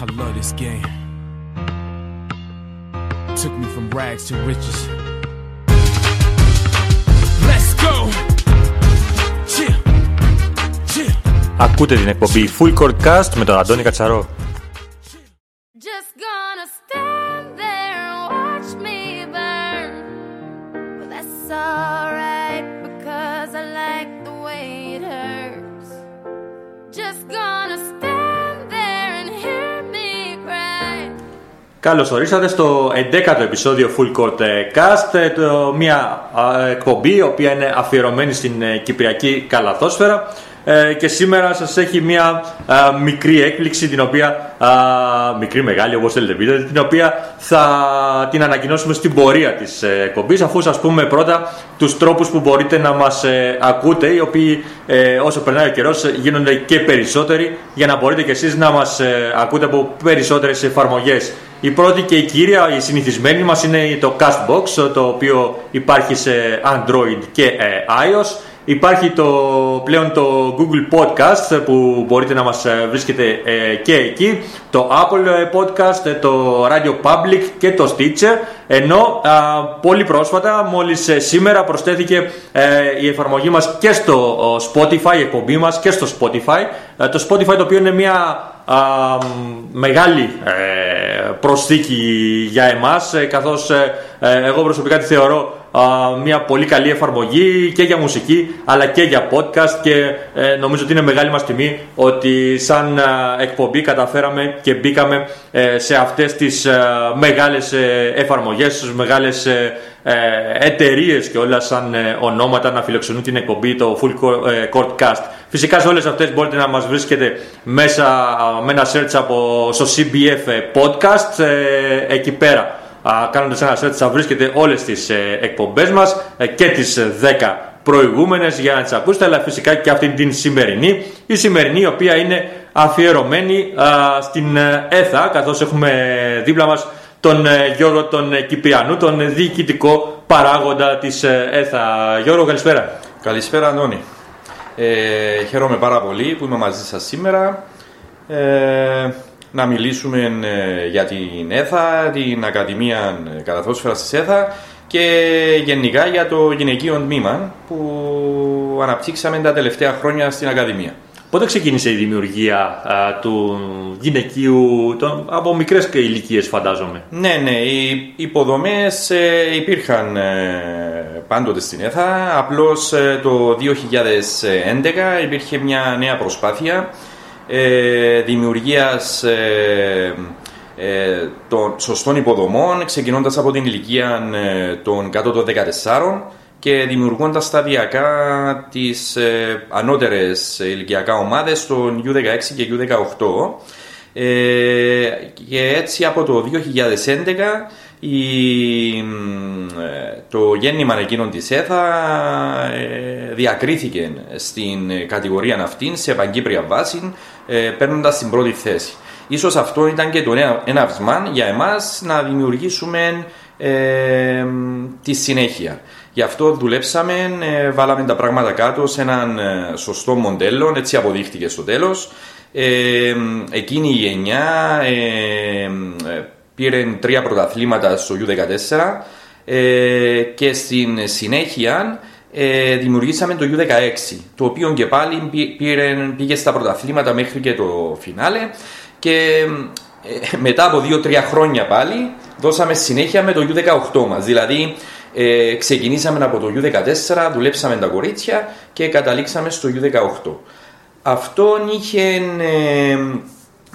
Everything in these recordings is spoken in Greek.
I love this game. Took me from rags to riches. Let's go! Chill. Chill. Ακούτε την εκπομπή Full Court Cast με τον Αντώνη Κατσαρό. Καλώς ορίσατε στο 11ο επεισόδιο Full Court ε, Cast, ε, το, μια α, εκπομπή η οποία είναι αφιερωμένη στην ε, Κυπριακή Καλαθόσφαιρα. Ε, και σήμερα σας έχει μια α, μικρή έκπληξη την οποία, α, μικρή μεγάλη όπως θέλετε πείτε, την οποία θα την ανακοινώσουμε στην πορεία της ε, εκπομπής αφού σας πούμε πρώτα τους τρόπους που μπορείτε να μας ε, ακούτε οι οποίοι ε, όσο περνάει ο καιρός γίνονται και περισσότεροι για να μπορείτε και εσείς να μας ε, ακούτε από περισσότερες εφαρμογές η πρώτη και η κύρια, η συνηθισμένη μας είναι το Castbox, το οποίο υπάρχει σε Android και ε, iOS. Υπάρχει το, πλέον το Google Podcast που μπορείτε να μας ε, βρίσκετε ε, και εκεί, το Apple ε, Podcast, ε, το Radio Public και το Stitcher, ενώ α, πολύ πρόσφατα, μόλις ε, σήμερα προσθέθηκε ε, η εφαρμογή μας και στο ο, Spotify, η εκπομπή μας και στο Spotify. Ε, το Spotify το οποίο είναι μια α, μεγάλη ε, προσθήκη για εμάς ε, καθώς ε, ε, εγώ προσωπικά τη θεωρώ α, μια πολύ καλή εφαρμογή και για μουσική αλλά και για podcast και ε, νομίζω ότι είναι μεγάλη μας τιμή ότι σαν α, εκπομπή καταφέραμε και μπήκαμε ε, σε αυτές τις α, μεγάλες ε, εφαρμογές, στις μεγάλες ε, ε, εταιρείες και όλα σαν ε, ονόματα να φιλοξενούν την εκπομπή, το Full Co- ε, Court Cast. Φυσικά σε όλες αυτές μπορείτε να μας βρίσκετε μέσα α, με ένα search από, στο CBF ε, Podcast ε, εκεί πέρα. Α, κάνοντας ένα search θα βρίσκετε όλες τις ε, εκπομπές μας ε, και τις ε, 10 προηγούμενες για να τις ακούσετε αλλά φυσικά και αυτή την σημερινή η σημερινή η οποία είναι αφιερωμένη α, στην ε, ΕΘΑ καθώς έχουμε δίπλα μας τον ε, Γιώργο τον ε, Κυπριανού, τον διοικητικό παράγοντα της ε, ΕΘΑ. Γιώργο, καλησπέρα. Καλησπέρα Αντώνη. Ε, χαίρομαι πάρα πολύ που είμαι μαζί σας σήμερα ε, να μιλήσουμε ε, για την ΕΘΑ, την Ακαδημία Καλαθόσφαιρας της ΕΘΑ και γενικά για το γυναικείο τμήμα που αναπτύξαμε τα τελευταία χρόνια στην Ακαδημία. Πότε ξεκίνησε η δημιουργία α, του γυναικείου των, από μικρές και ηλικίες φαντάζομαι; Ναι, ναι, οι υποδομές ε, υπήρχαν ε, πάντοτε στην ΕΘΑ, απλώς ε, το 2011 υπήρχε μια νέα προσπάθεια ε, δημιουργίας ε, ε, των σωστών υποδομών, ξεκινώντας από την ηλικία ε, των κάτω των 14 και δημιουργώντας σταδιακά τις ε, ανώτερες ηλικιακά ομάδες των U16 και U18 ε, και έτσι από το 2011 η, μ, ε, το γέννημα εκείνων της ΕΘΑ ε, διακρίθηκε στην κατηγορία αυτή σε παγκύπρια βάση ε, παίρνοντας την πρώτη θέση. Ίσως αυτό ήταν και το ένα- έναυσμα για εμάς να δημιουργήσουμε ε, τη συνέχεια. Γι' αυτό δουλέψαμε, ε, βάλαμε τα πράγματα κάτω σε έναν ε, σωστό μοντέλο, έτσι αποδείχτηκε στο τέλος. Ε, εκείνη η γενιά ε, ε, πήρε τρία πρωταθλήματα στο U14 ε, και στην συνέχεια ε, δημιουργήσαμε το U16 το οποίο και πάλι πή- πήρε, πήγε στα πρωταθλήματα μέχρι και το φινάλε και ε, μετά από 2-3 χρόνια πάλι δώσαμε συνέχεια με το U18 μας. Δηλαδή ε, ξεκινήσαμε από το U14, δουλέψαμε τα κορίτσια και καταλήξαμε στο U18 αυτό είχε ε,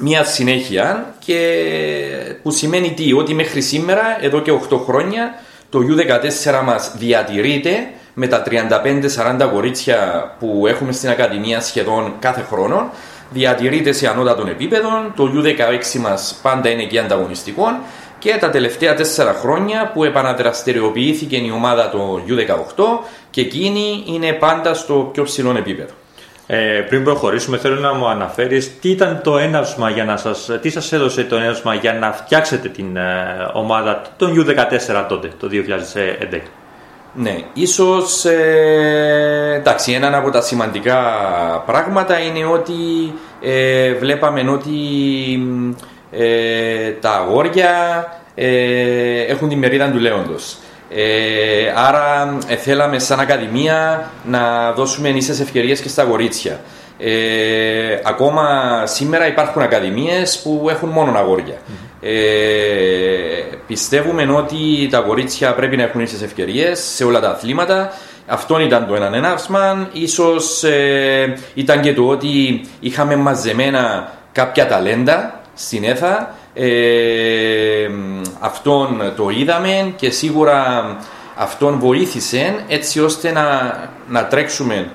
μια συνέχεια και που σημαίνει τι, ότι μέχρι σήμερα, εδώ και 8 χρόνια, το U14 μας διατηρείται με τα 35-40 κορίτσια που έχουμε στην Ακαδημία σχεδόν κάθε χρόνο. Διατηρείται σε ανώτατων επίπεδων, το U16 μας πάντα είναι και ανταγωνιστικό και τα τελευταία 4 χρόνια που επαναδραστηριοποιήθηκε η ομάδα το U18 και εκείνη είναι πάντα στο πιο ψηλό επίπεδο. Ε, πριν προχωρήσουμε, θέλω να μου αναφέρεις τι ήταν το έναυσμα για να σας, τι σας έδωσε το έναυσμα για να φτιάξετε την ε, ομάδα των U14 τότε, το 2011. Ναι, ίσως ε, εντάξει, ένα από τα σημαντικά πράγματα είναι ότι ε, βλέπαμε ότι ε, τα αγόρια ε, έχουν τη μερίδα του λέοντος. Ε, άρα ε, θέλαμε σαν Ακαδημία να δώσουμε ίσες ευκαιρίες και στα κορίτσια. Ε, ακόμα σήμερα υπάρχουν ακαδημίες που έχουν μόνο αγόρια. Ε, πιστεύουμε ότι τα κορίτσια πρέπει να έχουν ίσες ευκαιρίες σε όλα τα αθλήματα. Αυτό ήταν το έναν ενάυσμα. Ίσως ε, ήταν και το ότι είχαμε μαζεμένα κάποια ταλέντα στην ΕΘΑ. Ε, αυτόν το είδαμε και σίγουρα αυτόν βοήθησε έτσι ώστε να, να τρέξουμε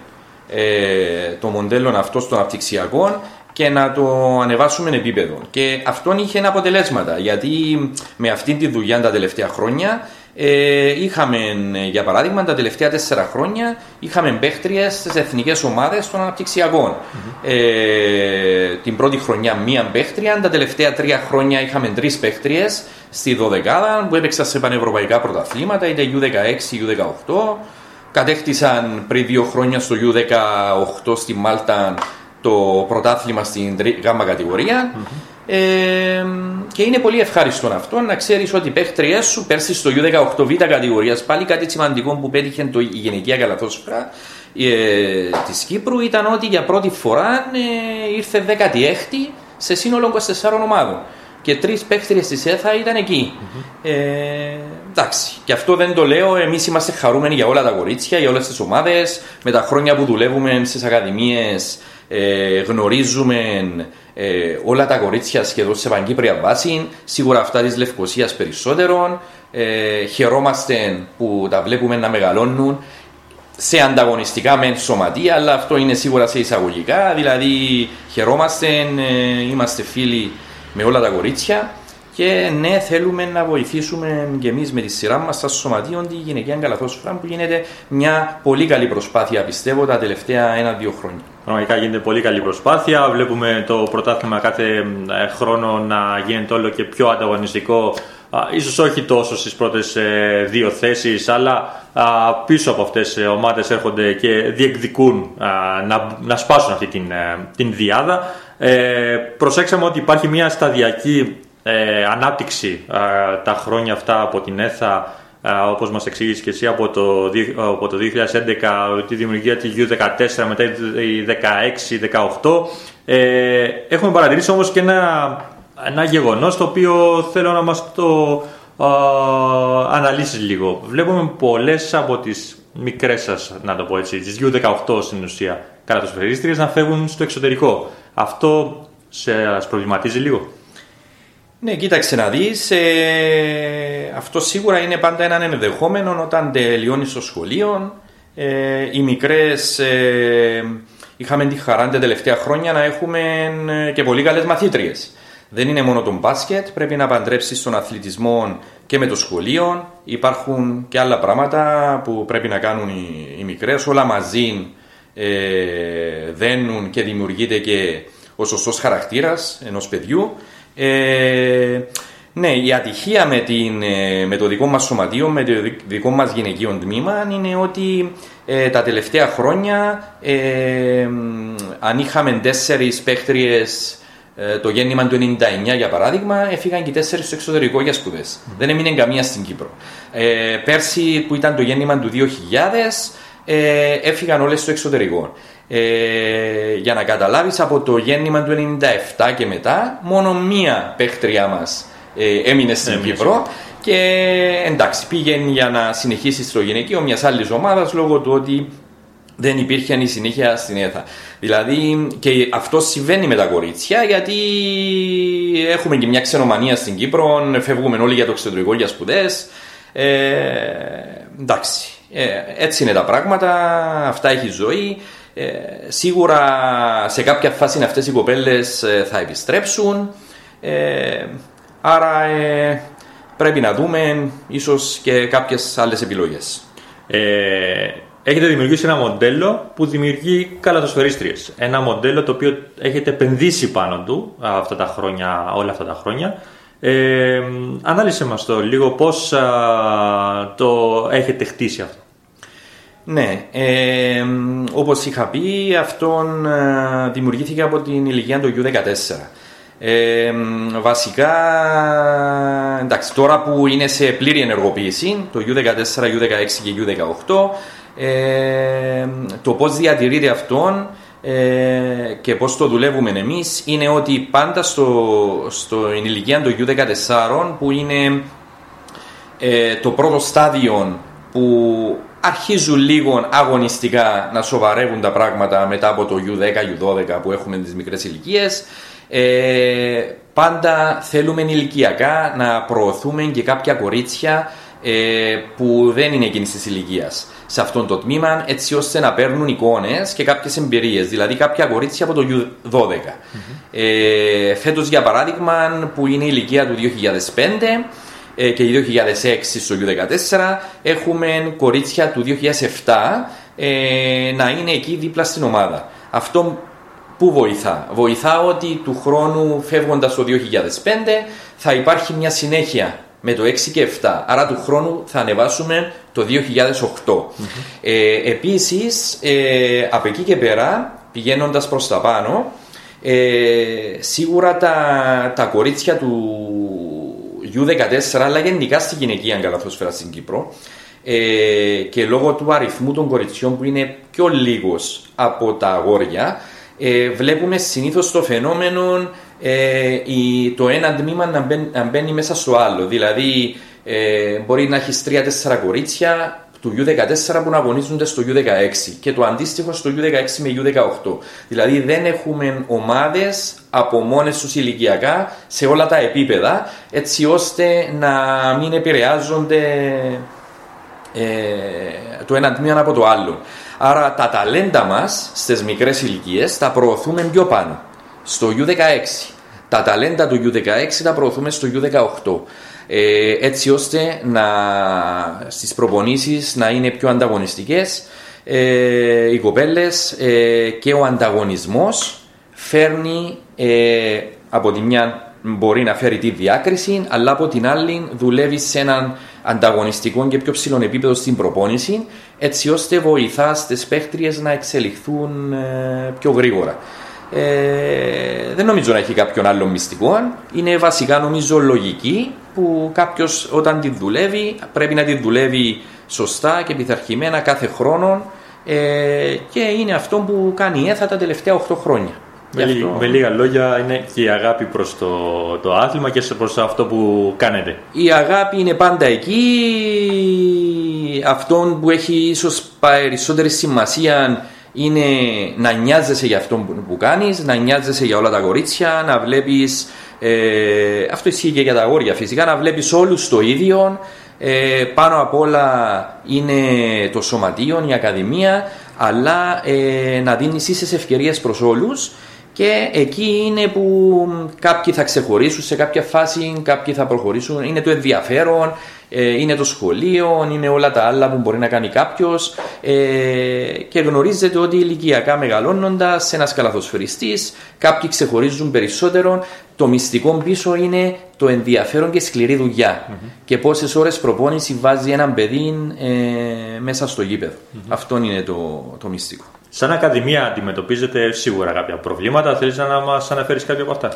ε, το μοντέλο αυτό στο αναπτυξιακό και να το ανεβάσουμε επίπεδο. Και αυτό είχε αποτελέσματα γιατί με αυτή τη δουλειά τα τελευταία χρόνια ε, είχαμε, για παράδειγμα, τα τελευταία τέσσερα χρόνια είχαμε παίχτριε στις εθνικές ομάδες των αναπτυξιακων Ε, την πρώτη χρονιά μία παίχτρια, τα τελευταία τρία χρόνια είχαμε τρεις παίχτριε στη δωδεκάδα που έπαιξαν σε πανευρωπαϊκά πρωταθλήματα, είτε U16, U18. Κατέκτησαν πριν δύο χρόνια στο U18 στη Μάλτα το πρωτάθλημα στην γάμα κατηγορια ε, και είναι πολύ ευχάριστο αυτό να ξέρεις ότι οι παίχτριέ σου πέρσι στο U18β κατηγορίας πάλι κάτι σημαντικό που πέτυχε το, η Γενική Καλαθόσφαιρα ε, της Κύπρου ήταν ότι για πρώτη φορά ε, ήρθε 16η σε σύνολο 24 ομάδων. Και τρεις παίχτριε της ΕΘΑ ήταν εκεί. Ε, εντάξει. Και αυτό δεν το λέω. Εμείς είμαστε χαρούμενοι για όλα τα κορίτσια, για όλες τις ομάδες. Με τα χρόνια που δουλεύουμε στις ακαδημίες, ε, γνωρίζουμε ε, όλα τα κορίτσια σχεδόν σε παγκύπρια βάση, σίγουρα αυτά της Λευκοσίας περισσότερων. Ε, χαιρόμαστε που τα βλέπουμε να μεγαλώνουν σε ανταγωνιστικά μεν σωματεία, αλλά αυτό είναι σίγουρα σε εισαγωγικά. Δηλαδή, χαιρόμαστε, ε, είμαστε φίλοι με όλα τα κορίτσια και ναι, θέλουμε να βοηθήσουμε και εμείς με τη σειρά μας στα σωματεία τη γυναικεία καλαθόσφαιρα που γίνεται μια πολύ καλή προσπάθεια, πιστεύω, τα τελευταία ένα-δύο χρόνια. Πραγματικά γίνεται πολύ καλή προσπάθεια. Βλέπουμε το πρωτάθλημα κάθε ε, χρόνο να γίνεται όλο και πιο ανταγωνιστικό. Ίσως όχι τόσο στις πρώτες ε, δύο θέσεις, αλλά πίσω από αυτές οι ομάδες έρχονται και διεκδικούν να, να σπάσουν αυτή την, ε, την διάδα. προσέξαμε ότι υπάρχει μια σταδιακή ανάπτυξη τα χρόνια αυτά από την ΕΘΑ όπως μας εξήγησε και εσύ από το, από το 2011 τη δημιουργία της U14 μετά η 16-18 ε, έχουμε παρατηρήσει όμως και ένα, ένα γεγονός το οποίο θέλω να μας το α, αναλύσεις λίγο. Βλέπουμε πολλές από τις μικρές σας να το πω έτσι τις U18 στην ουσία καρατοσφαιρίστριες να φεύγουν στο εξωτερικό. Αυτό σε προβληματίζει λίγο; Ναι, κοίταξε να δεις. Ε, αυτό σίγουρα είναι πάντα έναν ενδεχόμενο όταν τελειώνεις το σχολείο. Ε, οι μικρές ε, είχαμε τη χαρά τα τελευταία χρόνια να έχουμε ε, και πολύ καλές μαθήτριες. Δεν είναι μόνο το μπάσκετ, πρέπει να παντρέψεις τον αθλητισμό και με το σχολείο. Υπάρχουν και άλλα πράγματα που πρέπει να κάνουν οι, οι μικρές. Όλα μαζί ε, δένουν και δημιουργείται και ο σωστός χαρακτήρας ενός παιδιού. Ε, ναι, η ατυχία με, την, ε, με το δικό μας σωματείο, με το δικό μας γυναικείο τμήμα είναι ότι ε, τα τελευταία χρόνια ε, αν είχαμε τέσσερις παίχτριες ε, το γέννημα του 99 για παράδειγμα, έφυγαν και τέσσερις στο εξωτερικό για σπουδές. Δεν έμεινε καμία στην Κύπρο. Ε, πέρσι που ήταν το γέννημα του 2000, ε, έφυγαν όλες στο εξωτερικό. Ε, για να καταλάβεις από το γέννημα του 97 και μετά μόνο μία παίχτριά μας ε, έμεινε στην Κύπρο και εντάξει πήγαινε για να συνεχίσει στο γυναικείο μιας άλλης ομάδας λόγω του ότι δεν υπήρχε η συνέχεια στην ΕΘΑ. Δηλαδή και αυτό συμβαίνει με τα κορίτσια γιατί έχουμε και μια ξενομανία στην Κύπρο, φεύγουμε όλοι για το εξωτερικό για σπουδές. Ε, εντάξει, ε, έτσι είναι τα πράγματα, αυτά έχει ζωή. Ε, σίγουρα σε κάποια φάση αυτές οι κοπέλες ε, θα επιστρέψουν ε, άρα ε, πρέπει να δούμε ίσως και κάποιες άλλες επιλογές. έχετε δημιουργήσει ένα μοντέλο που δημιουργεί καλατοσφαιρίστριες. Ένα μοντέλο το οποίο έχετε επενδύσει πάνω του αυτά τα χρόνια, όλα αυτά τα χρόνια. Ε, ανάλυσε μας το λίγο πώς το έχετε χτίσει αυτό. Ναι, ε, όπως είχα πει, αυτόν ε, δημιουργήθηκε από την ηλικία του U14. Ε, βασικά, εντάξει, τώρα που είναι σε πλήρη ενεργοποίηση, το U14, U16 και U18, ε, το πώς διατηρείται αυτόν ε, και πώς το δουλεύουμε εμείς είναι ότι πάντα στο, στο ηλικία του U14 που είναι ε, το πρώτο στάδιο που αρχίζουν λίγο αγωνιστικά να σοβαρεύουν τα πράγματα μετά από το U10, U12 που έχουμε τις μικρές ηλικίες. Ε, πάντα θέλουμε ηλικιακά να προωθούμε και κάποια κορίτσια ε, που δεν είναι εκείνης της ηλικίας σε αυτό το τμήμα, έτσι ώστε να παίρνουν εικόνες και κάποιες εμπειρίες. Δηλαδή, κάποια κορίτσια από το U12. Mm-hmm. Ε, Φέτος, για παράδειγμα, που είναι η ηλικία του 2005 ε, και 2006 στο U14, έχουμε κορίτσια του 2007 ε, να είναι εκεί δίπλα στην ομάδα. Αυτό που βοηθά; Βοηθά ότι του χρόνου φεύγοντας το 2005 θα υπάρχει μια συνέχεια με το 6 και 7. Άρα του χρόνου θα ανεβάσουμε το 2008. Ε, επίσης, ε, από εκεί και πέρα, πηγαίνοντας προς τα πάνω, ε, σίγουρα τα, τα κορίτσια του U14, αλλά γενικά στη γυναικεία καλαθόσφαιρα στην Κύπρο, ε, και λόγω του αριθμού των κοριτσιών που είναι πιο λίγος από τα αγόρια, ε, βλέπουμε συνήθως το φαινόμενο ε, η, το ένα τμήμα να μπαίνει, να μπαίνει μέσα στο άλλο. Δηλαδή, ε, μπορεί να έχεις 3-4 κορίτσια του U14 που να αγωνίζονται στο U16 και το αντίστοιχο στο U16 με U18. Δηλαδή, δεν έχουμε ομάδες από μόνες τους ηλικιακά σε όλα τα επίπεδα, έτσι ώστε να μην επηρεάζονται ε, το ένα τμήμα από το άλλο. Άρα τα ταλέντα μας στις μικρές ηλικίες τα προωθούμε πιο πάνω στο U16. Τα ταλέντα του U16 τα προωθούμε στο U18. Ε, έτσι ώστε να, στις προπονήσεις να είναι πιο ανταγωνιστικές ε, οι κοπέλες ε, και ο ανταγωνισμός φέρνει ε, από τη μια μπορεί να φέρει τη διάκριση αλλά από την άλλη δουλεύει σε έναν ανταγωνιστικό και πιο ψηλό επίπεδο στην προπόνηση έτσι ώστε βοηθά στις παίχτριες να εξελιχθούν ε, πιο γρήγορα. Ε, δεν νομίζω να έχει κάποιον άλλο μυστικό. Είναι βασικά νομίζω λογική που κάποιος όταν τη δουλεύει πρέπει να τη δουλεύει σωστά και πειθαρχημένα κάθε χρόνο ε, και είναι αυτό που κάνει η ΕΘΑ τα τελευταία 8 χρόνια. Με, αυτό... με, λίγα λόγια είναι και η αγάπη προς το, το άθλημα και προς αυτό που κάνετε. Η αγάπη είναι πάντα εκεί. Αυτό που έχει ίσως περισσότερη σημασία είναι να νοιάζεσαι για αυτό που κάνεις, να νοιάζεσαι για όλα τα κορίτσια, να βλέπεις, ε, αυτό ισχύει και για τα αγόρια φυσικά, να βλέπεις όλους το ίδιο, ε, πάνω απ' όλα είναι το σωματείο, η ακαδημία, αλλά ε, να δίνεις ίσες ευκαιρίες προς όλους και εκεί είναι που κάποιοι θα ξεχωρίσουν σε κάποια φάση, κάποιοι θα προχωρήσουν, είναι το ενδιαφέρον, ε, είναι το σχολείο, είναι όλα τα άλλα που μπορεί να κάνει κάποιος. Ε, και γνωρίζετε ότι ηλικιακά μεγαλώνοντας, ένας καλαθοσφαιριστής, κάποιοι ξεχωρίζουν περισσότερο. Το μυστικό πίσω είναι το ενδιαφέρον και σκληρή Και πόσες ώρες προπόνηση βάζει έναν παιδί ε, μέσα στο γηπεδο Αυτό είναι το, το μυστικό. Σαν Ακαδημία αντιμετωπίζετε σίγουρα κάποια προβλήματα. Θέλεις να μας αναφέρεις κάποια από αυτά;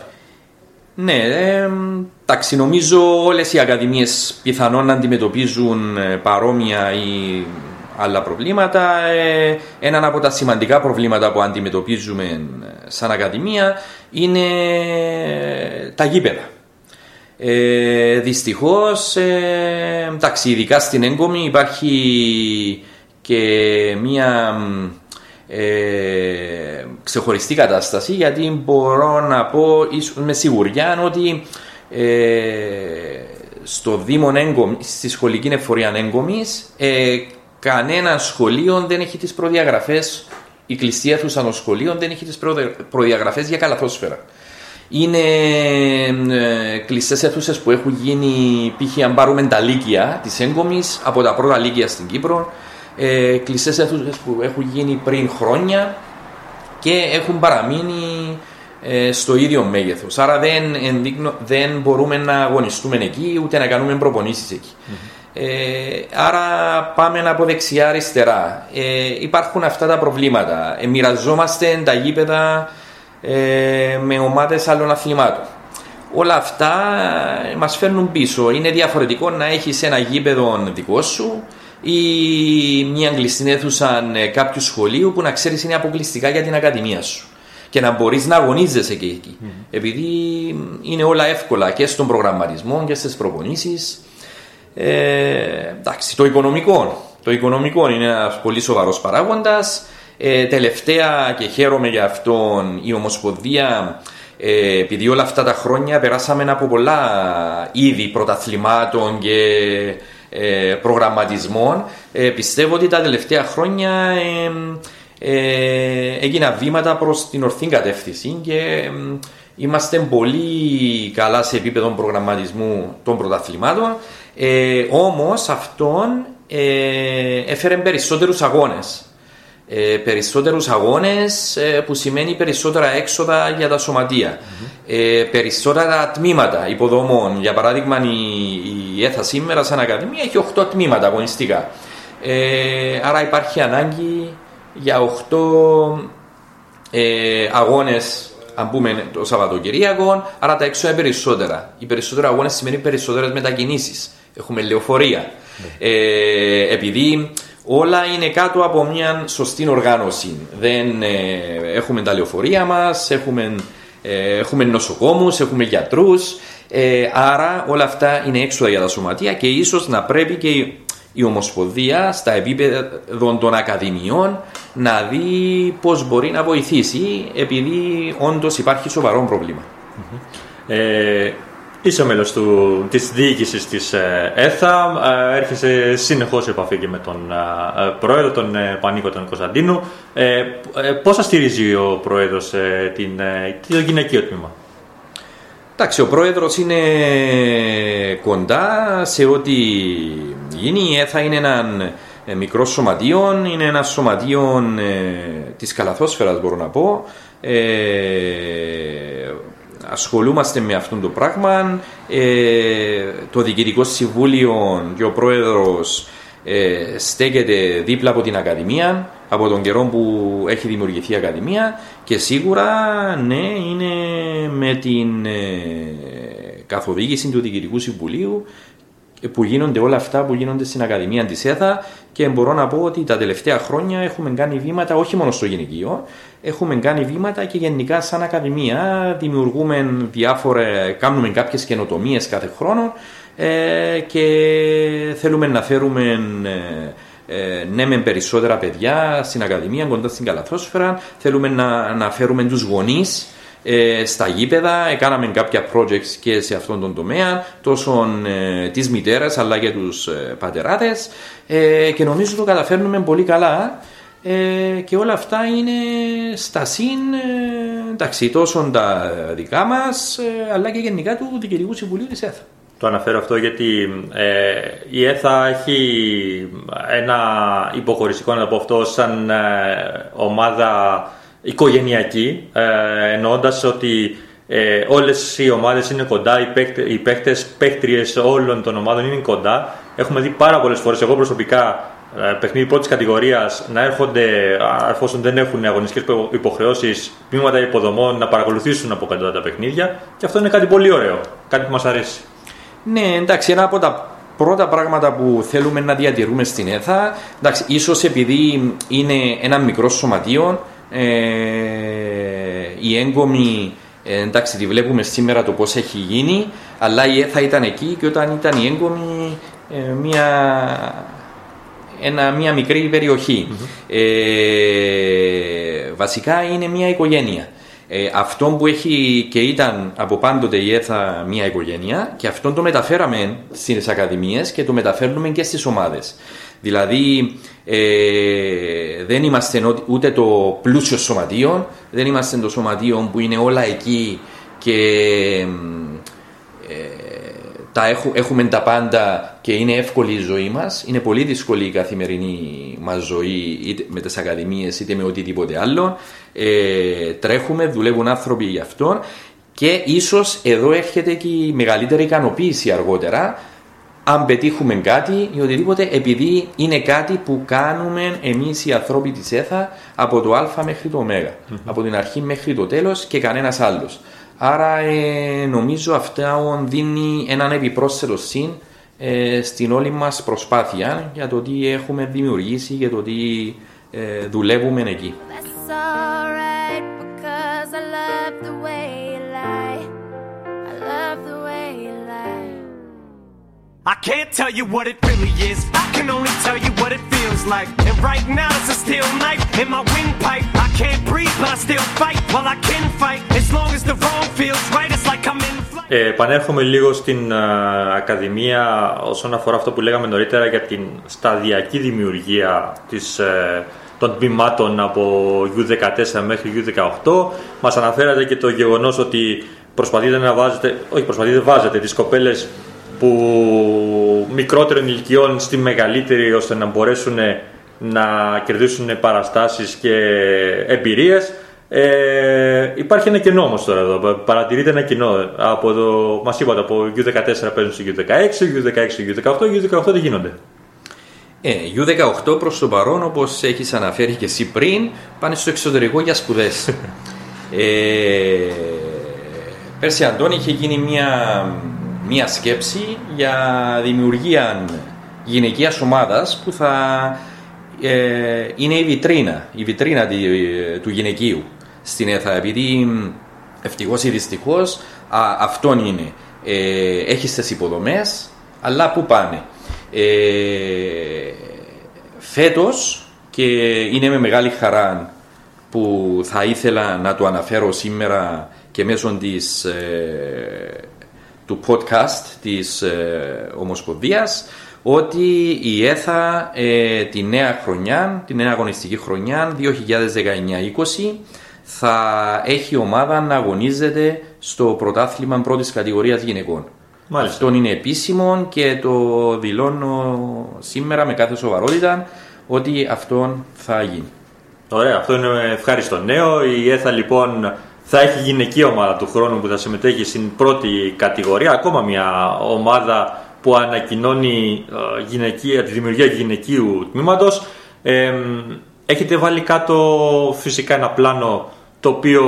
Ναι, ε, εντάξει, νομίζω όλες οι ακαδημίες πιθανόν να αντιμετωπίζουν ε, παρόμοια ή άλλα προβλήματα. Ε, ένα από τα σημαντικά προβλήματα που αντιμετωπίζουμε ε, σαν ακαδημία είναι τα γήπεδα. Ε, δυστυχώς, ε, εντάξει, ειδικά στην έγκομη υπάρχει και μία ε, ξεχωριστή κατάσταση γιατί μπορώ να πω με σιγουριά ότι ε, στο Δήμο Έγκομη, στη σχολική εφορία Έγκομης ε, κανένα σχολείο δεν έχει τις προδιαγραφές η κλειστή αίθουσα των σχολείων δεν έχει τις προδιαγραφές για καλαθόσφαιρα. Είναι ε, κλειστές αίθουσες που έχουν γίνει, π.χ. αν πάρουμε τα λύκεια της έγκομη από τα πρώτα λύκεια στην Κύπρο, ε, κλειστές αίθουσες που έχουν γίνει πριν χρόνια και έχουν παραμείνει ε, στο ίδιο μέγεθος. Άρα δεν, ενδείκνω, δεν μπορούμε να αγωνιστούμε εκεί ούτε να κάνουμε προπονήσεις εκεί. Ε, άρα πάμε από δεξιά αριστερά. Ε, υπάρχουν αυτά τα προβλήματα. Ε, μοιραζόμαστε τα γήπεδα ε, με ομάδες άλλων αθλημάτων. Όλα αυτά ε, μας φέρνουν πίσω. Είναι διαφορετικό να έχεις ένα γήπεδο δικό σου ή μια κλειστή αίθουσα ε, κάποιου σχολείου που να ξέρεις είναι αποκλειστικά για την ακαδημία σου και να μπορείς να αγωνίζεσαι και εκεί. Επειδή είναι όλα εύκολα και στον προγραμματισμό και στις προπονήσεις. Ε, εντάξει, το οικονομικό. Το οικονομικό είναι ένας πολύ σοβαρός παράγοντας. Ε, τελευταία και χαίρομαι για αυτόν η Ομοσπονδία ε, επειδή όλα αυτά τα χρόνια περάσαμε από πολλά είδη πρωταθλημάτων και ε, προγραμματισμών ε, πιστεύω ότι τα τελευταία χρόνια ε, ε, έγιναν βήματα προς την ορθή κατεύθυνση και είμαστε πολύ καλά σε επίπεδο προγραμματισμού των πρωταθλημάτων ε, όμως αυτόν ε, έφερε περισσότερους αγώνες ε, περισσότερους αγώνες ε, που σημαίνει περισσότερα έξοδα για τα σωματεία ε, περισσότερα τμήματα υποδομών για παράδειγμα η, η ΕΘΑ σήμερα σαν Ακαδημία έχει 8 τμήματα αγωνιστικά ε, άρα υπάρχει ανάγκη για 8 ε, αγώνες αν πούμε το Σαββατοκυριακό, άρα τα έξω είναι περισσότερα. Οι περισσότεροι αγώνες σημαίνει περισσότερες μετακινήσεις. Έχουμε λεωφορεία. Ε, επειδή όλα είναι κάτω από μια σωστή οργάνωση. Δεν ε, έχουμε τα λεωφορεία μας, έχουμε, ε, έχουμε νοσοκόμους, έχουμε γιατρούς, ε, άρα όλα αυτά είναι έξοδα για τα σωματεία και ίσως να πρέπει και η, η Ομοσπονδία στα επίπεδα των ακαδημιών να δει πώς μπορεί να βοηθήσει επειδή όντως υπάρχει σοβαρό πρόβλημα. Ε, είσαι μέλος του, της διοίκησης της ε, ΕΘΑ, ε, έρχεσαι συνεχώς σε επαφή και με τον ε, πρόεδρο, τον ε, Πανίκο τον Κωνσταντίνου. Ε, ε, πώς θα στηρίζει ο πρόεδρος ε, την, ε, το γυναικείο τμήμα; Εντάξει, ο πρόεδρος είναι κοντά σε ό,τι γίνει. Η ΕΘΑ είναι ένα ε, μικρό σωματείο, είναι ένα σωματείο ε, της καλαθόσφαιρας μπορώ να πω. Ε, ασχολούμαστε με αυτό το πράγμα. Ε, το Διοικητικό Συμβούλιο και ο Πρόεδρος ε, στέκεται δίπλα από την Ακαδημία από τον καιρό που έχει δημιουργηθεί η Ακαδημία και σίγουρα ναι είναι με την ε, καθοδήγηση του Διοικητικού Συμβουλίου που γίνονται όλα αυτά που γίνονται στην Ακαδημία της ΕΘΑ και μπορώ να πω ότι τα τελευταία χρόνια έχουμε κάνει βήματα όχι μόνο στο γυναικείο, έχουμε κάνει βήματα και γενικά σαν Ακαδημία δημιουργούμε διάφορα, κάνουμε κάποιες καινοτομίες κάθε χρόνο ε, και θέλουμε να φέρουμε ε, ε, ναι με περισσότερα παιδιά στην Ακαδημία κοντά στην Καλαθόσφαιρα, θέλουμε να, να φέρουμε τους γονείς ε, στα γήπεδα, έκαναμε κάποια projects και σε αυτόν τον τομέα, τόσο ε, τις μητέρες αλλά και τους ε, πατεράδες ε, και νομίζω το καταφέρνουμε πολύ καλά ε, και όλα αυτά είναι στα συν, ε, εντάξει, τόσο τα δικά μας ε, αλλά και γενικά του Διοικητικού Συμβουλίου της ΕΘΑ. Το αναφέρω αυτό γιατί ε, η ΕΘΑ έχει ένα υποχωριστικό, να το πω αυτό, σαν ε, ομάδα οικογενειακή, ε, εννοώντας ότι ε, όλες οι ομάδες είναι κοντά, οι, παίκτε, οι παίκτες, παίκτριες όλων των ομάδων είναι κοντά. Έχουμε δει πάρα πολλές φορές, εγώ προσωπικά, ε, παιχνίδι πρώτης κατηγορίας να έρχονται, α, εφόσον δεν έχουν αγωνιστικές υποχρεώσεις, τμήματα υποδομών να παρακολουθήσουν από κοντά τα παιχνίδια. Και αυτό είναι κάτι πολύ ωραίο. Κάτι που μας αρέσει. Ναι, εντάξει, ένα από τα πρώτα πράγματα που θέλουμε να διατηρούμε στην ΕΘΑ, εντάξει, ίσως επειδή είναι ένα μικρό σωματείο, ε, η έγκομη, ε, εντάξει, τη βλέπουμε σήμερα το πώς έχει γίνει, αλλά η ΕΘΑ ήταν εκεί και όταν ήταν η έγκομη ε, μια, ένα, μια μικρή περιοχή. Ε, βασικά είναι μια οικογένεια. Ε, αυτό που έχει και ήταν από πάντοτε η ΕΘΑ μια οικογένεια και αυτό το μεταφέραμε στις ακαδημίες και το μεταφέρνουμε και στις ομάδες. Δηλαδή ε, δεν είμαστε ούτε το πλούσιο σωματείο, δεν είμαστε το σωματείο που είναι όλα εκεί και ε, τα έχουμε, έχουμε τα πάντα και είναι εύκολη η ζωή μας. Είναι πολύ δύσκολη η καθημερινή μας ζωή είτε με τις ακαδημίες είτε με οτιδήποτε άλλο. Ε, τρέχουμε, δουλεύουν άνθρωποι γι' αυτό και ίσως εδώ έρχεται και η μεγαλύτερη ικανοποίηση αργότερα αν πετύχουμε κάτι ή οτιδήποτε, επειδή είναι κάτι που κάνουμε εμείς οι άνθρωποι της ΕΘΑ από το Α μέχρι το Ω. Από την αρχή μέχρι το τέλος και κανένας άλλος. Άρα ε, νομίζω αυτά αυτό δίνει έναν επιπρόσθετο συν ε, στην όλη μας προσπάθεια για το τι έχουμε δημιουργήσει και το τι ε, δουλεύουμε εκεί. Είναι όλα it I can't breathe, but I still fight. Well, I can fight as long as the wrong feels right. It's like I'm in flight. Ε, επανέρχομαι λίγο στην α, Ακαδημία όσον αφορά αυτό που λέγαμε νωρίτερα για την σταδιακή δημιουργία της, ε, των τμήματων από U14 μέχρι U18. Μας αναφέρατε και το γεγονός ότι προσπαθείτε να βάζετε, όχι προσπαθείτε, βάζετε τις κοπέλες που μικρότερων ηλικιών στη μεγαλύτερη ώστε να μπορέσουν να κερδίσουν παραστάσεις και εμπειρίες. Ε, υπάρχει ένα κενό όμως τώρα εδώ. Παρατηρείται ένα κενό. Από το, μας είπατε από U14 παίζουν στο U16, U16, U18, U18 δεν γίνονται; Ε, U18 προς το παρόν, όπως έχεις αναφέρει και εσύ πριν, πάνε στο εξωτερικό για σπουδές. ε, πέρσι Αντώνη είχε γίνει μια, μια σκέψη για δημιουργία γυναικείας ομάδας που θα ε, είναι η βιτρίνα, η βιτρίνα τη- του γυναικείου στην ΕΘΑ επειδή ευτυχώς ή δυστυχώς α, αυτόν είναι. Ε, έχεις τις υποδομές, αλλά πού πάνε. Ε, φέτος και είναι με μεγάλη χαρά που θα ήθελα να το αναφέρω σήμερα και μέσω της, ε, του podcast της ε, Ομοσπονδίας ότι η ΕΘΑ ε, τη νέα χρονιά, τη νέα αγωνιστική χρονιά 2019-20 θα έχει ομάδα να αγωνίζεται στο πρωτάθλημα πρώτης κατηγορίας γυναικών. Μάλιστα. Αυτό είναι επίσημο και το δηλώνω σήμερα με κάθε σοβαρότητα ότι αυτό θα γίνει. Ωραία, αυτό είναι ευχάριστο νέο. Η ΕΘΑ λοιπόν θα έχει γυναική ομάδα του χρόνου που θα συμμετέχει στην πρώτη κατηγορία. Ακόμα μια ομάδα που ανακοινώνει ε, γυναικεία, τη δημιουργία γυναικείου τμήματος. Ε, έχετε βάλει κάτω φυσικά ένα πλάνο το οποίο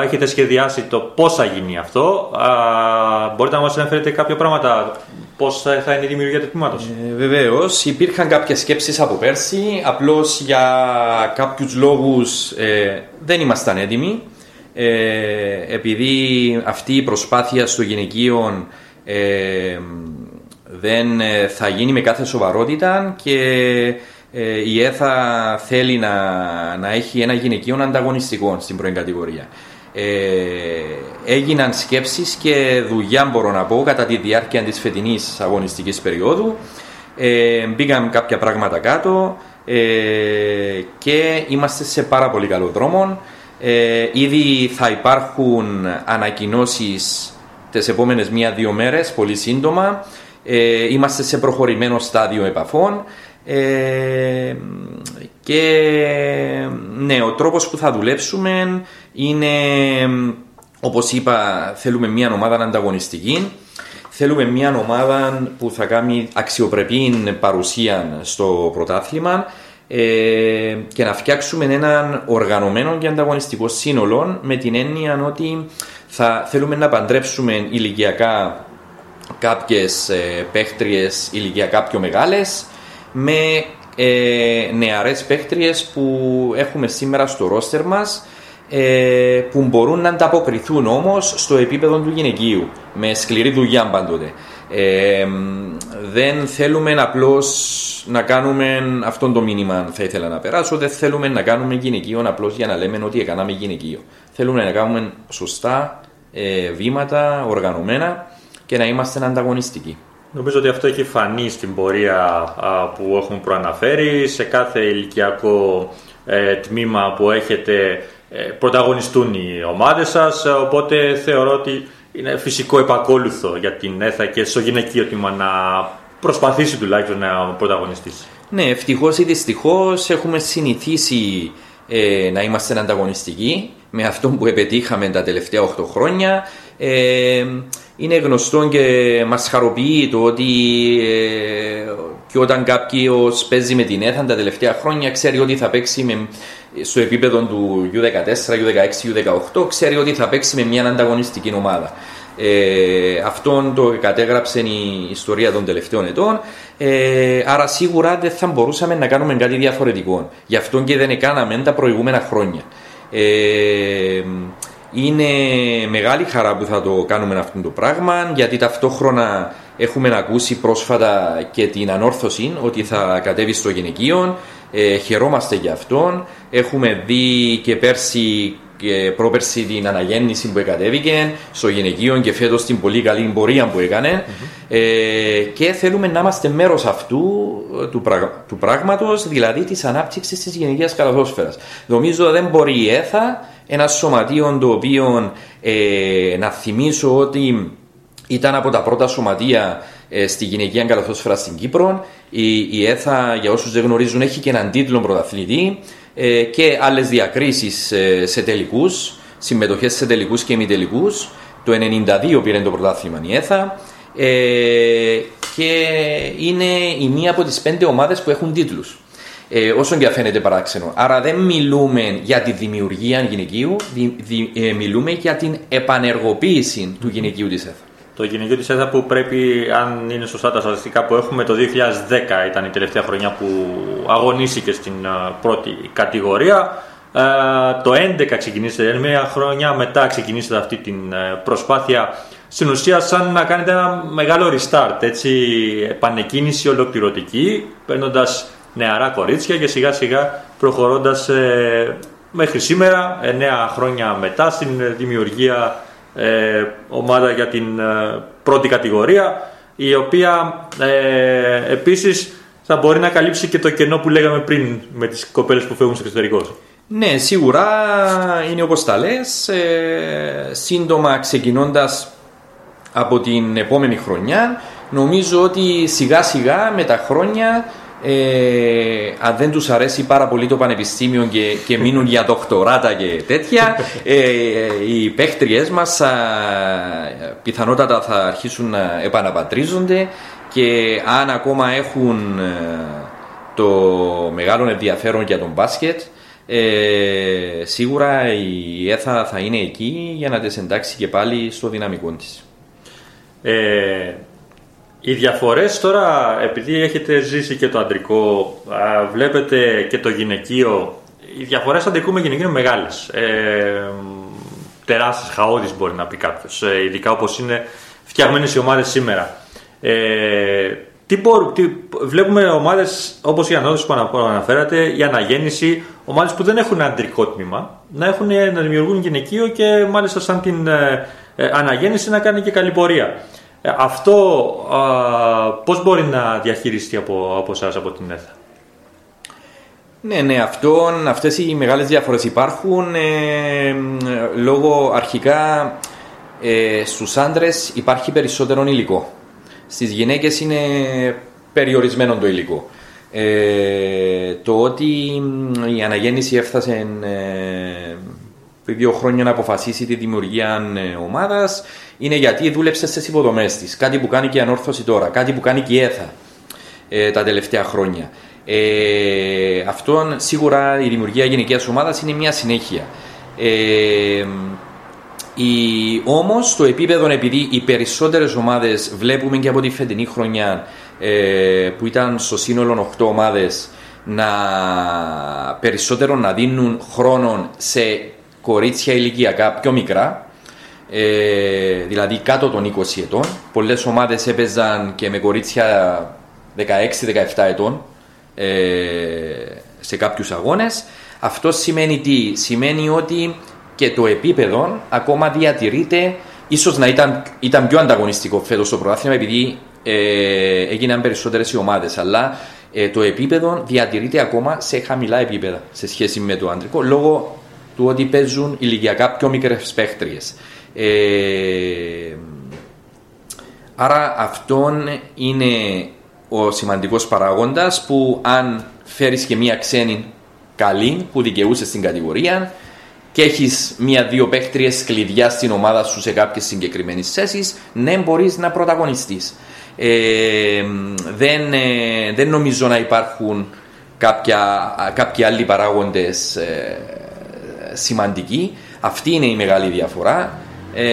ε, έχετε σχεδιάσει το πώς θα γίνει αυτό. Α, μπορείτε να μας αναφέρετε κάποια πράγματα, πώς θα θα είναι η δημιουργία του τμήματος; Ε, Βεβαίως, υπήρχαν κάποιες σκέψεις από πέρσι. Απλώς για κάποιους λόγους δεν ήμασταν έτοιμοι. Ε, επειδή αυτή η προσπάθεια στο γυναικείο ε, δεν ε, θα γίνει με κάθε σοβαρότητα και ε, η ΕΘΑ θέλει να, να έχει ένα γυναικείο ανταγωνιστικό στην πρώην κατηγορία. Ε, έγιναν σκέψεις και δουλειά μπορώ να πω κατά τη διάρκεια της φετινής αγωνιστικής περίοδου ε, μπήκαν κάποια πράγματα κάτω ε, και είμαστε σε πάρα πολύ καλό δρόμο ε, ήδη θα υπάρχουν ανακοινώσεις τις επόμενες μία-δύο μέρες πολύ σύντομα. Ε, είμαστε σε προχωρημένο στάδιο επαφών. Ε, και ναι, ο τρόπος που θα δουλέψουμε είναι, όπως είπα, θέλουμε μια ομάδα ανταγωνιστική. Θέλουμε μια ομάδα που θα κάνει αξιοπρεπή παρουσία στο πρωτάθλημα. Ε, και να φτιάξουμε έναν οργανωμένο και ανταγωνιστικό σύνολο με την έννοια ότι θα θέλουμε να παντρέψουμε ηλικιακά κάποιες ε, παίχτριες ηλικιακά πιο μεγάλες με ε, νεαρές παίχτριες που έχουμε σήμερα στο ρόστερ μας ε, που μπορούν να ανταποκριθούν όμως στο επίπεδο του γυναικείου με σκληρή δουλειά πάντοτε. Ε, δεν θέλουμε απλώς να κάνουμε αυτό το μήνυμα θα ήθελα να περάσω δεν θέλουμε να κάνουμε γυναικείο απλώς για να λέμε ότι έκαναμε γυναικείο θέλουμε να κάνουμε σωστά ε, βήματα οργανωμένα και να είμαστε ανταγωνιστικοί Νομίζω ότι αυτό έχει φανεί στην πορεία α, που έχουμε προαναφέρει. Σε κάθε ηλικιακό ε, τμήμα που έχετε ε, πρωταγωνιστούν οι ομάδες σας, ε, οπότε θεωρώ ότι είναι φυσικό επακόλουθο για την ΕΘΑ και στο γυναικείο τμήμα να προσπαθήσει τουλάχιστον να πρωταγωνιστήσει. Ναι, ευτυχώς ή δυστυχώς έχουμε συνηθίσει ε, να είμαστε ανταγωνιστικοί με αυτό που επετύχαμε τα τελευταία 8 χρόνια. Ε, είναι γνωστό και μας χαροποιεί το ότι ε, και όταν κάποιος παίζει με την ΕΘΑΝ τα τελευταία χρόνια ξέρει ότι θα παίξει με, στο επίπεδο του U14, U16, U18 ξέρει ότι θα παίξει με μια ανταγωνιστική ομάδα. Ε, αυτόν το κατέγραψε η ιστορία των τελευταίων ετών. Ε, άρα σίγουρα δεν θα μπορούσαμε να κάνουμε κάτι διαφορετικό. Γι' αυτό και δεν έκαναμε τα προηγούμενα χρόνια. Ε, είναι μεγάλη χαρά που θα το κάνουμε αυτό το πράγμα γιατί ταυτόχρονα έχουμε ακούσει πρόσφατα και την ανόρθωση ότι θα κατέβει στο γυναικείο. Ε, χαιρόμαστε για αυτόν. Έχουμε δει και πέρσι και πρόπερση την αναγέννηση που κατέβηκε στο γυναικείο και φέτος την πολύ καλή πορεία που έκανε. Ε, και θέλουμε να είμαστε μέρος αυτού του, πραγ, του πράγματος, δηλαδή της ανάπτυξης της γυναικεία καλαθόσφαιρας. Νομίζω δεν μπορεί η ΕΘΑ, ένα σωματείο το οποίο ε, να θυμίσω ότι ήταν από τα πρώτα σωματεία ε, στη γυναικεία καλαθόσφαιρα στην Κύπρο. Η, η ΕΘΑ, για όσους δεν γνωρίζουν, έχει και έναν τίτλο πρωταθλητή ε, και άλλες διακρίσεις ε, σε τελικούς, συμμετοχές σε τελικούς και τελικούς. Το 92 πήρε το πρωτάθλημα η ΕΘΑ ε, και είναι η μία από τις πέντε ομάδες που έχουν τίτλους. Ε, όσο και φαίνεται παράξενο. Άρα δεν μιλούμε για τη δημιουργία γυναικείου, δι, δι, ε, μιλούμε για την επανεργοποίηση του γυναικείου της ΕΘΑ. Το γυναικείο της ΕΘΑ που πρέπει, αν είναι σωστά τα στατιστικά που έχουμε, το 2010 ήταν η τελευταία χρονιά που αγωνίστηκε στην ε, πρώτη κατηγορία. Ε, το 2011 ξεκινήσετε, μια χρονιά μετά ξεκινήσετε αυτή την ε, προσπάθεια στην ουσία σαν να κάνετε ένα μεγάλο restart, έτσι, επανεκκίνηση ολοκληρωτική, παίρνοντας νεαρά κορίτσια και σιγά σιγά προχωρώντας μέχρι σήμερα, 9 χρόνια μετά, στην δημιουργία ε, ομάδα για την ε, πρώτη κατηγορία η οποία ε, επίσης θα μπορεί να καλύψει και το κενό που λέγαμε πριν με τις κοπέλες που φεύγουν στο εξωτερικό. Ναι, σίγουρα είναι όπως τα λες. Ε, σύντομα ξεκινώντας από την επόμενη χρονιά νομίζω ότι σιγά σιγά με τα χρόνια ε, αν δεν τους αρέσει πάρα πολύ το πανεπιστήμιο και, και μείνουν για δοκτοράτα και τέτοια ε, οι παίχτριές μας πιθανότατα θα αρχίσουν να επαναπατρίζονται και αν ακόμα έχουν ε, το μεγάλο ενδιαφέρον για τον μπάσκετ ε, σίγουρα η ΕΘΑ θα είναι εκεί για να τις εντάξει και πάλι στο δυναμικό της. Ε, οι διαφορές τώρα, επειδή έχετε ζήσει και το αντρικό, βλέπετε και το γυναικείο, οι διαφορές αντρικού με γυναικείο είναι μεγάλες. Ε, τεράστιες, χαόδεις μπορεί να πει κάποιος, ε, ειδικά όπως είναι φτιαγμένες οι ομάδες σήμερα. Ε, τι μπορούν, τι, βλέπουμε ομάδες όπως οι ανώδες που αναφέρατε, η αναγέννηση, ομάδες που δεν έχουν αντρικό τμήμα, να, έχουν, να δημιουργούν γυναικείο και μάλιστα σαν την ε, ε αναγέννηση να κάνει και καλή πορεία. Ε, αυτό α, πώς μπορεί να διαχειριστεί από, από εσάς, από την ΕΘΑ; Ναι, ναι, αυτό, αυτές οι μεγάλες διαφορές υπάρχουν ε, λόγω αρχικά ε, στους άντρες υπάρχει περισσότερο υλικό. Στις γυναίκες είναι περιορισμένο το υλικό. Ε, το ότι η αναγέννηση έφτασε ε, δύο χρόνια να αποφασίσει τη δημιουργία ε, ομάδας είναι γιατί δούλεψε στις υποδομές της. Κάτι που κάνει και η ανόρθωση τώρα, κάτι που κάνει και η ΕΘΑ ε, τα τελευταία χρόνια. Ε, αυτό σίγουρα η δημιουργία γενική ομάδας είναι μια συνέχεια. Ε, Όμως το επίπεδο, επειδή οι περισσότερες ομάδες βλέπουμε και από τη φετινή χρονιά ε, που ήταν στο σύνολο 8 ομάδες να περισσότερο να δίνουν χρόνο σε κορίτσια ηλικιακά πιο μικρά, ε, δηλαδή κάτω των 20 ετών. Πολλές ομάδες έπαιζαν και με κορίτσια 16-17 ετών ε, σε κάποιους αγώνες. Αυτό σημαίνει τι, σημαίνει ότι και το επίπεδο ακόμα διατηρείται, ίσως να ήταν, ήταν πιο ανταγωνιστικό φέτος στο πρωτάθλημα επειδή ε, έγιναν περισσότερες οι ομάδες. Αλλά ε, το επίπεδο διατηρείται ακόμα σε χαμηλά επίπεδα σε σχέση με το αντρικό λόγω του ότι παίζουν ηλικιακά πιο μικρές παίχτριες. Ε, άρα αυτόν είναι ο σημαντικός παράγοντας που αν φέρεις και μία ξένη καλή που δικαιούσες στην κατηγορία και έχεις μία-δύο παίχτριες κλειδιά στην ομάδα σου σε κάποιες συγκεκριμένες θέσεις, ναι, μπορείς να πρωταγωνιστείς. Ε, δεν, ε, δεν νομίζω να υπάρχουν κάποια, κάποιοι άλλοι παράγοντες ε, σημαντικοί. Αυτή είναι η μεγάλη διαφορά. Ε,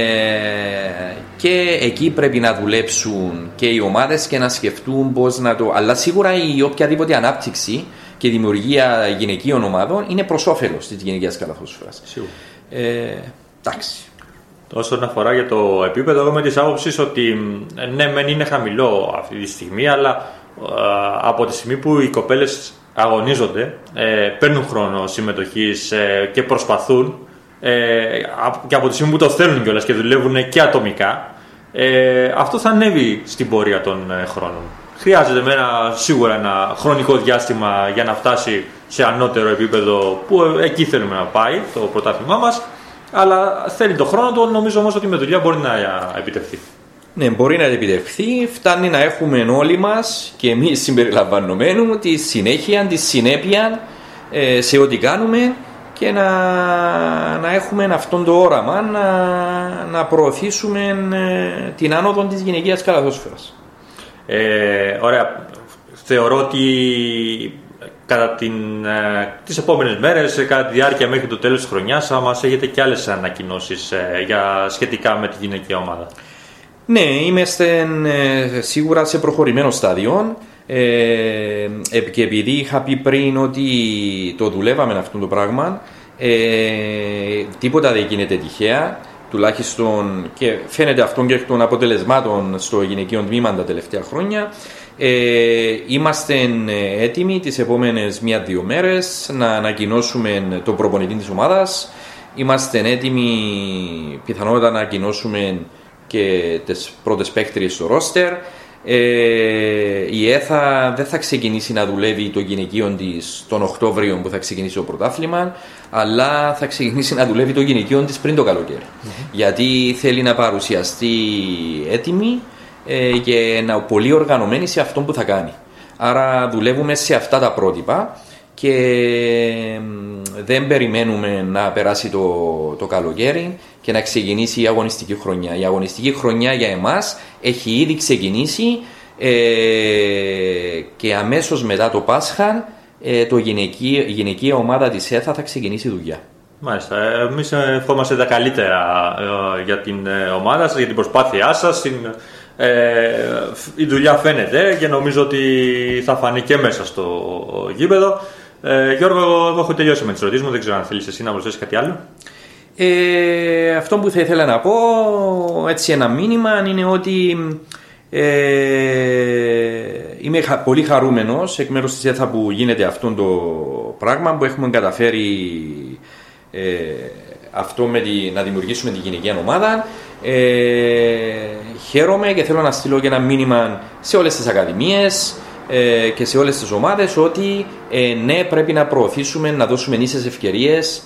και εκεί πρέπει να δουλέψουν και οι ομάδες και να σκεφτούν πώς να το... Αλλά σίγουρα η οποιαδήποτε ανάπτυξη και δημιουργία γυναικείων ομάδων είναι προς όφελος της γυναικείας καλαθόσφαιρας. Σίγουρα. Ε, εντάξει. Όσον αφορά για το επίπεδο, εγώ με της άποψης ότι ε, ναι, μεν είναι χαμηλό αυτή τη στιγμή, αλλά ε, από τη στιγμή που οι κοπέλες αγωνίζονται, ε, παίρνουν χρόνο συμμετοχής και προσπαθούν, ε, και από τη στιγμή που το θέλουν κιόλας και δουλεύουν και ατομικά, ε, αυτό θα ανέβει στην πορεία των ε, χρόνων. Χρειάζεται με ένα, σίγουρα ένα χρονικό διάστημα για να φτάσει σε ανώτερο επίπεδο που ε, εκεί θέλουμε να πάει το πρωτάθλημά μας αλλά θέλει το χρόνο του, νομίζω όμως ότι με δουλειά μπορεί να επιτευχθεί. Ναι, μπορεί να επιτευχθεί. Φτάνει να έχουμε όλοι μας και εμείς συμπεριλαμβανομένου τη συνέχεια, τη συνέπεια ε, σε ό,τι κάνουμε και να, να έχουμε αυτόν το όραμα να, να προωθήσουμε ε, την άνοδο της γυναικείας καλαθόσφαιρας. Ε, ωραία. Θεωρώ ότι κατά την, ε, τις επόμενες μέρες, κατά τη διάρκεια μέχρι το τέλος της χρονιάς, θα μας έχετε και άλλες ανακοινώσεις ε, για, σχετικά με τη γυναικεία ομάδα. Ναι, είμαστε ε, σίγουρα σε προχωρημένο στάδιο. Ε, και επειδή είχα πει πριν ότι το δουλεύαμε αυτό το πράγμα, ε, τίποτα δεν γίνεται τυχαία. Τουλάχιστον και φαίνεται αυτό και εκ των αποτελεσμάτων στο γυναικείο τμήμα τα τελευταία χρόνια. Ε, είμαστε έτοιμοι τις επόμενες μία-δύο μέρες να ανακοινώσουμε τον προπονητή της ομάδας. Είμαστε έτοιμοι πιθανότατα να ανακοινώσουμε και τις πρώτες παίκτριες στο ρόστερ. Ε, η ΕΘΑ δεν θα ξεκινήσει να δουλεύει το γυναικείο της τον Οκτώβριο που θα ξεκινήσει το πρωτάθλημα, αλλά θα ξεκινήσει να δουλεύει το γυναικείο της πριν το καλοκαιρι Γιατί θέλει να παρουσιαστεί έτοιμη ε, και να πολύ οργανωμένη σε αυτό που θα κάνει. Άρα δουλεύουμε σε αυτά τα πρότυπα και δεν περιμένουμε να περάσει το, το καλοκαίρι και να ξεκινήσει η αγωνιστική χρονιά. Η αγωνιστική χρονιά για εμάς έχει ήδη ξεκινήσει ε, και αμέσως μετά το Πάσχα ε, το γυναική, η γυναική ομάδα της ΕΘΑ θα ξεκινήσει δουλειά. Μάλιστα. Εμείς ευχόμαστε τα καλύτερα ε, για την ε, ομάδα σας, για την προσπάθειά σας. η δουλειά φαίνεται και νομίζω ότι θα φανεί και μέσα στο γήπεδο. Ε, Γιώργο, εγώ έχω τελειώσει με τις ερωτήσεις μου. Δεν ξέρω αν θέλεις εσύ να προσθέσεις κάτι άλλο. Ε, αυτό που θα ήθελα να πω, έτσι ένα μήνυμα, είναι ότι ε, είμαι πολύ χαρούμενος εκ μέρους της ΕΘΑ που γίνεται αυτό το πράγμα που έχουμε καταφέρει ε, αυτό με τη, να δημιουργήσουμε την γυναική ομάδα. Ε, χαίρομαι και θέλω να στείλω και ένα μήνυμα σε όλες τις ακαδημίες ε, και σε όλες τις ομάδες ότι ε, ναι πρέπει να προωθήσουμε, να δώσουμε ίσες ευκαιρίες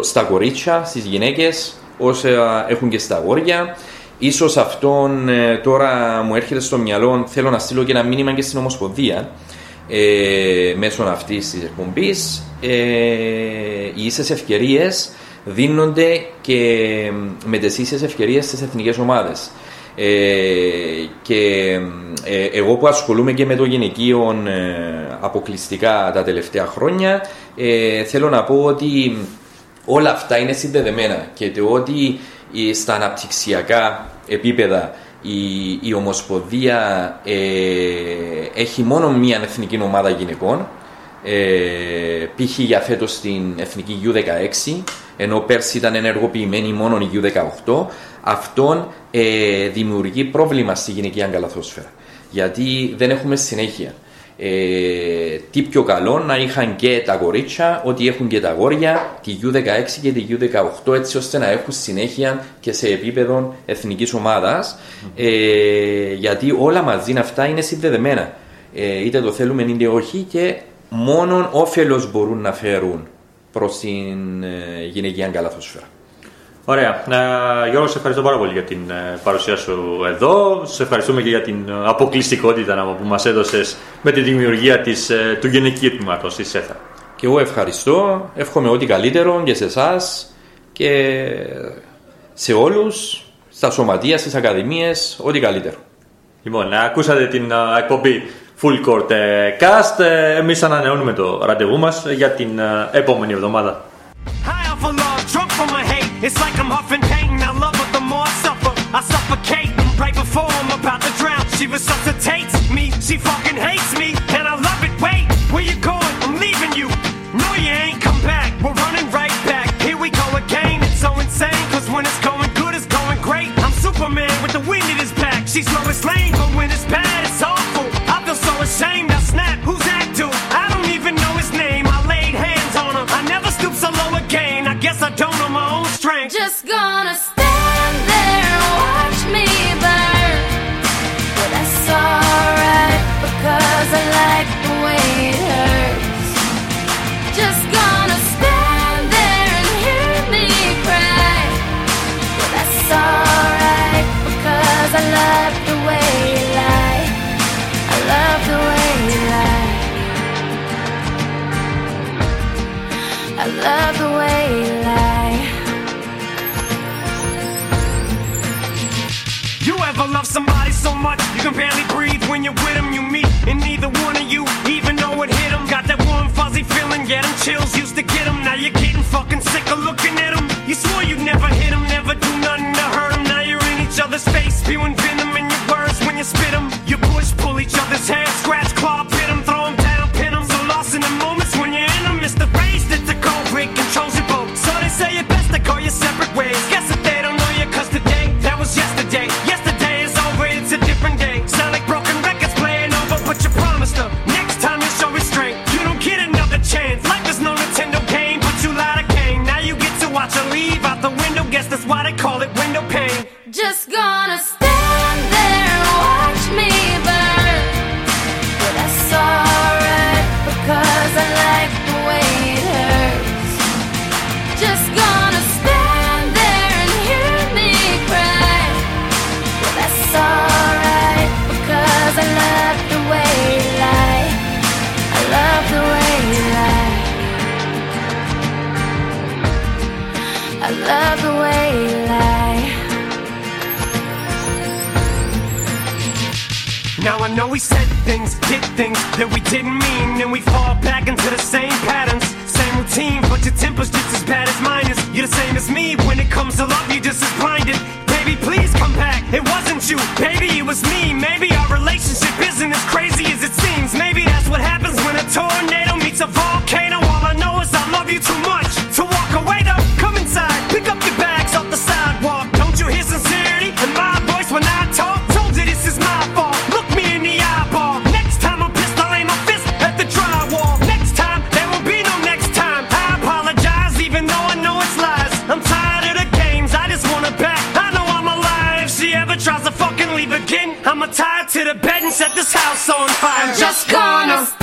ε, στα κορίτσια, στις γυναίκες όσα έχουν και στα αγόρια. Ίσως αυτόν ε, τώρα μου έρχεται στο μυαλό, θέλω να στείλω και ένα μήνυμα και στην Ομοσπονδία ε, μέσω αυτής της εκπομπής. Ε, οι ίσες ευκαιρίες δίνονται και με τις ίσες ευκαιρίες στις εθνικές ομάδες. Ε, και ε, εγώ που ασχολούμαι και με το γυναικείο ε, αποκλειστικά τα τελευταία χρόνια θέλω να πω ότι όλα αυτά είναι συνδεδεμένα και το ότι στα αναπτυξιακά επίπεδα η, η Ομοσπονδία έχει μόνο μία εθνική ομάδα γυναικών ε, π.χ. για φέτος στην εθνική U16 ενώ πέρσι ήταν ενεργοποιημένη μόνο η U18 αυτόν ε, δημιουργεί πρόβλημα στη γυναικεία καλαθόσφαιρα γιατί δεν έχουμε συνέχεια ε, τι πιο καλό να είχαν και τα κορίτσια, ότι έχουν και τα αγόρια, τη U16 και τη U18, έτσι ώστε να έχουν συνέχεια και σε επίπεδο εθνικής ομάδας. Ε, γιατί όλα μαζί αυτά είναι συνδεδεμένα. Ε, είτε το θέλουμε είτε όχι και μόνον όφελος μπορούν να φέρουν προς την ε, γυναικεία καλαθόσφαιρα. Ωραία. Ε, Γιώργο, σε ευχαριστώ πάρα πολύ για την ε, παρουσία σου εδώ. Σε ευχαριστούμε και για την ε, αποκλειστικότητα που μας έδωσες με τη δημιουργία της, ε, του γενικού τμήματος της ΕΘΑ. Και εγώ ευχαριστώ. Εύχομαι ό,τι καλύτερο και σε εσάς και σε όλους στα σωματεία, στις ακαδημίες, ό,τι καλύτερο. Λοιπόν, ακούσατε την εκπομπή Full Court Cast. εμείς ανανεώνουμε το ραντεβού μας για την επόμενη εβδομάδα. It's like I'm huffing pain. I love it the more I suffer. I suffocate. each other's face, spewing venom in your words when you spit them. You push, pull each other's hands. same as me. When it comes to love, you just as blinded. Baby, please come back. It wasn't you, baby, it was me. Maybe our relationship isn't as crazy as it seems. Maybe that's what happens when a tornado meets a volcano. All I know is I love you too much. to the bed and set this house on fire. I'm just gonna.